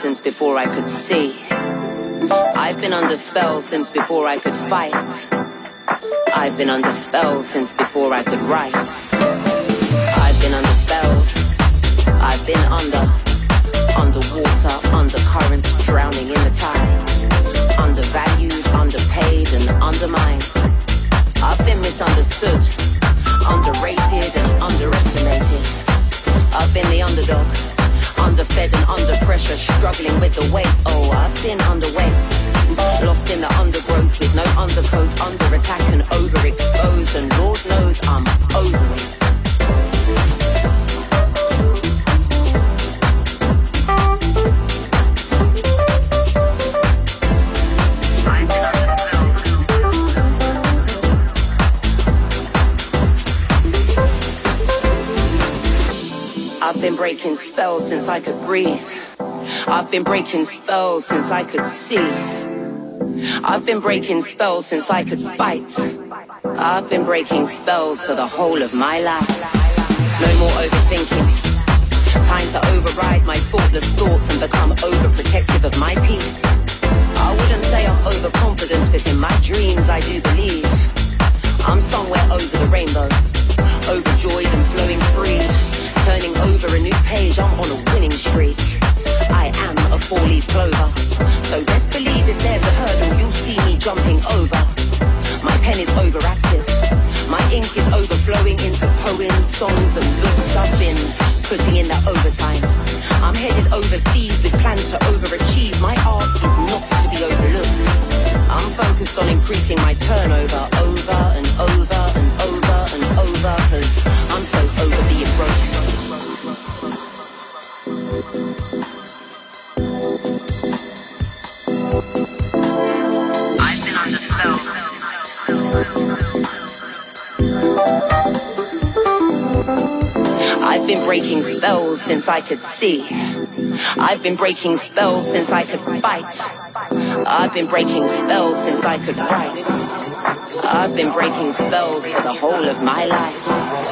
Since before I could see. I've been under spell since before I could fight. I've been under spell since before I could write. I've been under spells. I've been under, underwater, undercurrent, drowning in the tide. Undervalued, underpaid, and undermined. I've been misunderstood, underrated, and underestimated. I've been the underdog underfed and under pressure, struggling with the weight. I could breathe. I've been breaking spells since I could see. I've been breaking spells since I could fight. I've been breaking spells for the whole of my life. No more overthinking. Time to override my thoughtless thoughts and become overprotective of my peace. I wouldn't say I'm overconfident, but in my dreams I do believe I'm somewhere over the rainbow, overjoyed and flowing free turning over a new page, I'm on a winning streak. I am a four-leaf clover. So best believe if there's a hurdle, you'll see me jumping over. My pen is overactive. My ink is overflowing into poems, songs, and books. I've been putting in that overtime. I'm headed overseas with plans to overachieve. My art is not to be overlooked. I'm focused on increasing my turnover over and over and over and over, cause I'm so over being broke. I've been breaking spells since I could see. I've been breaking spells since I could fight. I've been breaking spells since I could write. I've been breaking spells for the whole of my life.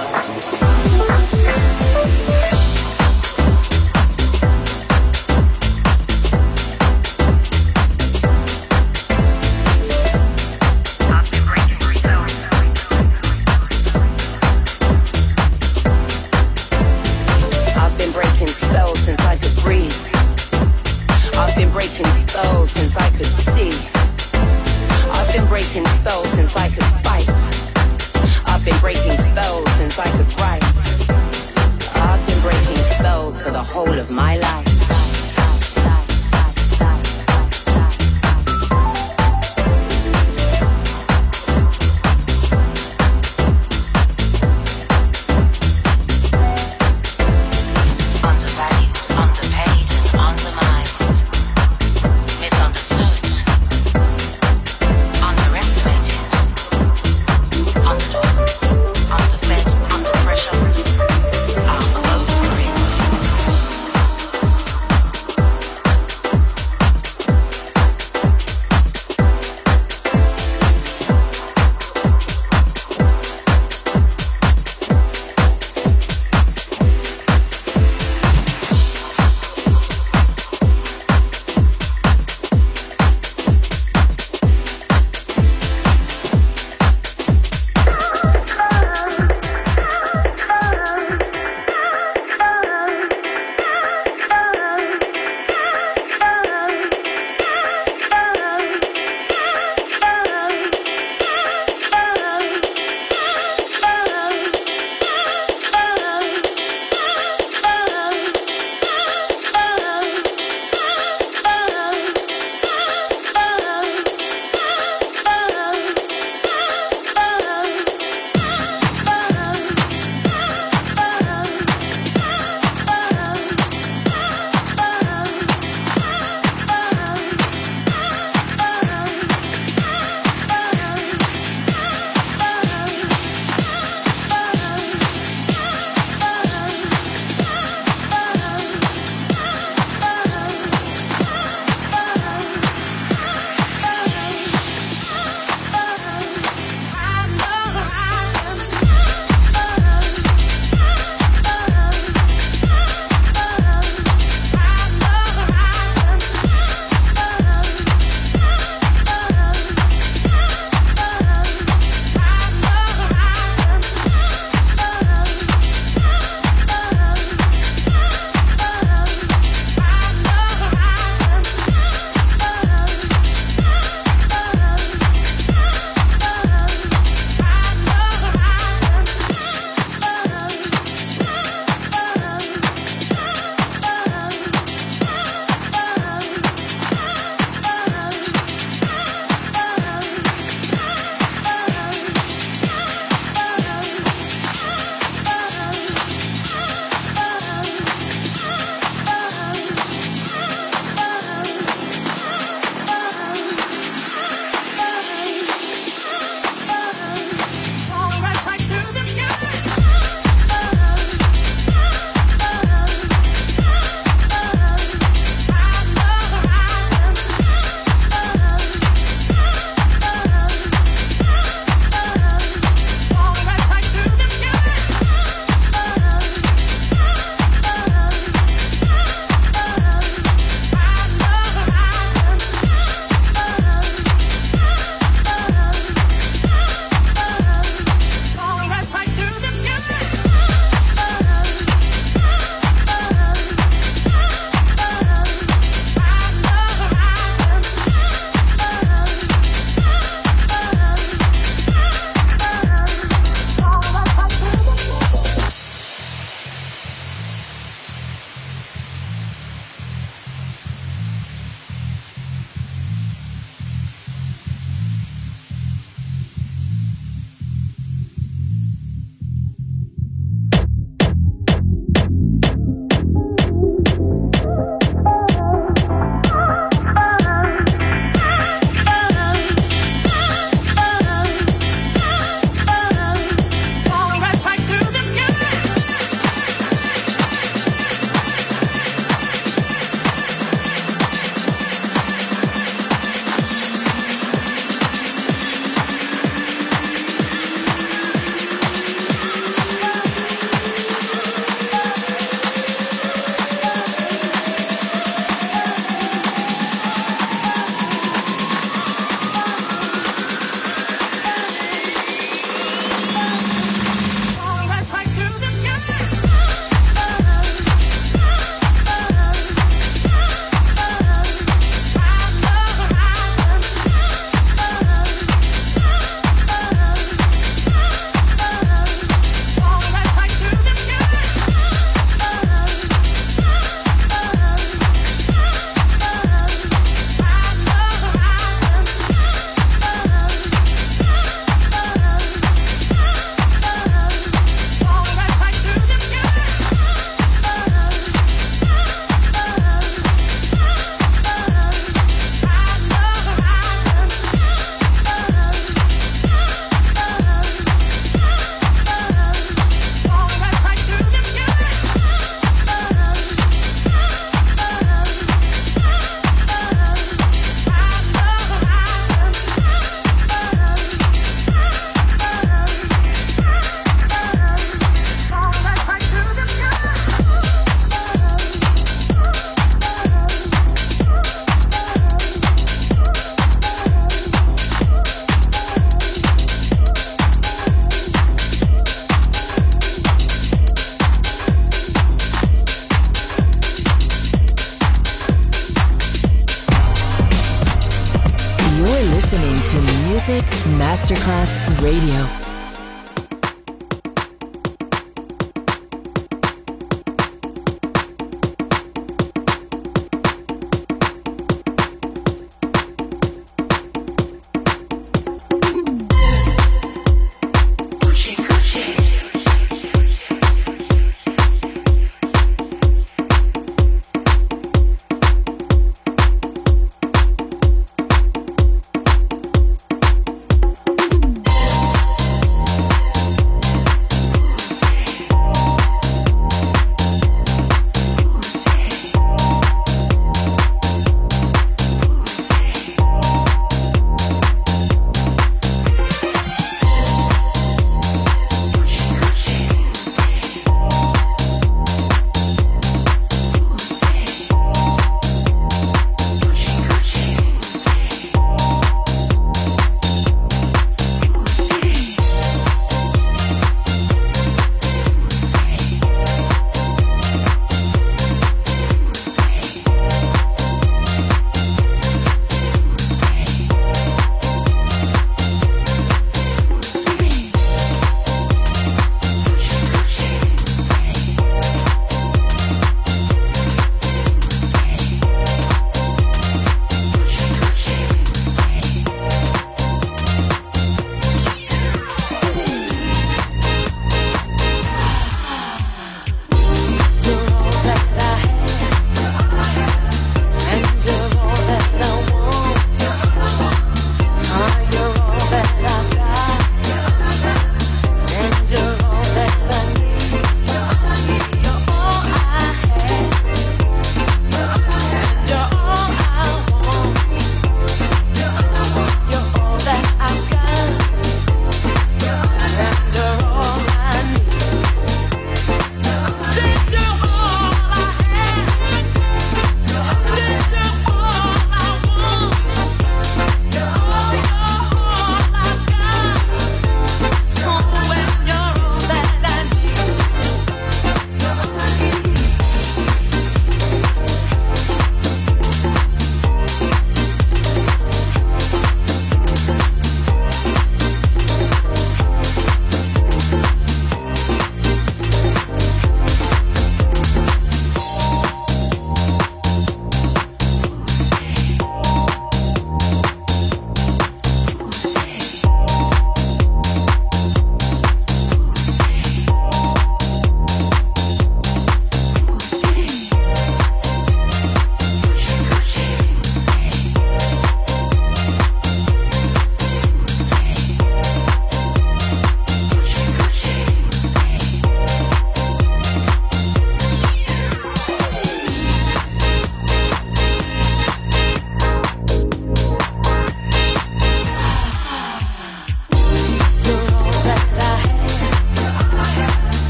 Masterclass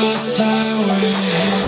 lost our way.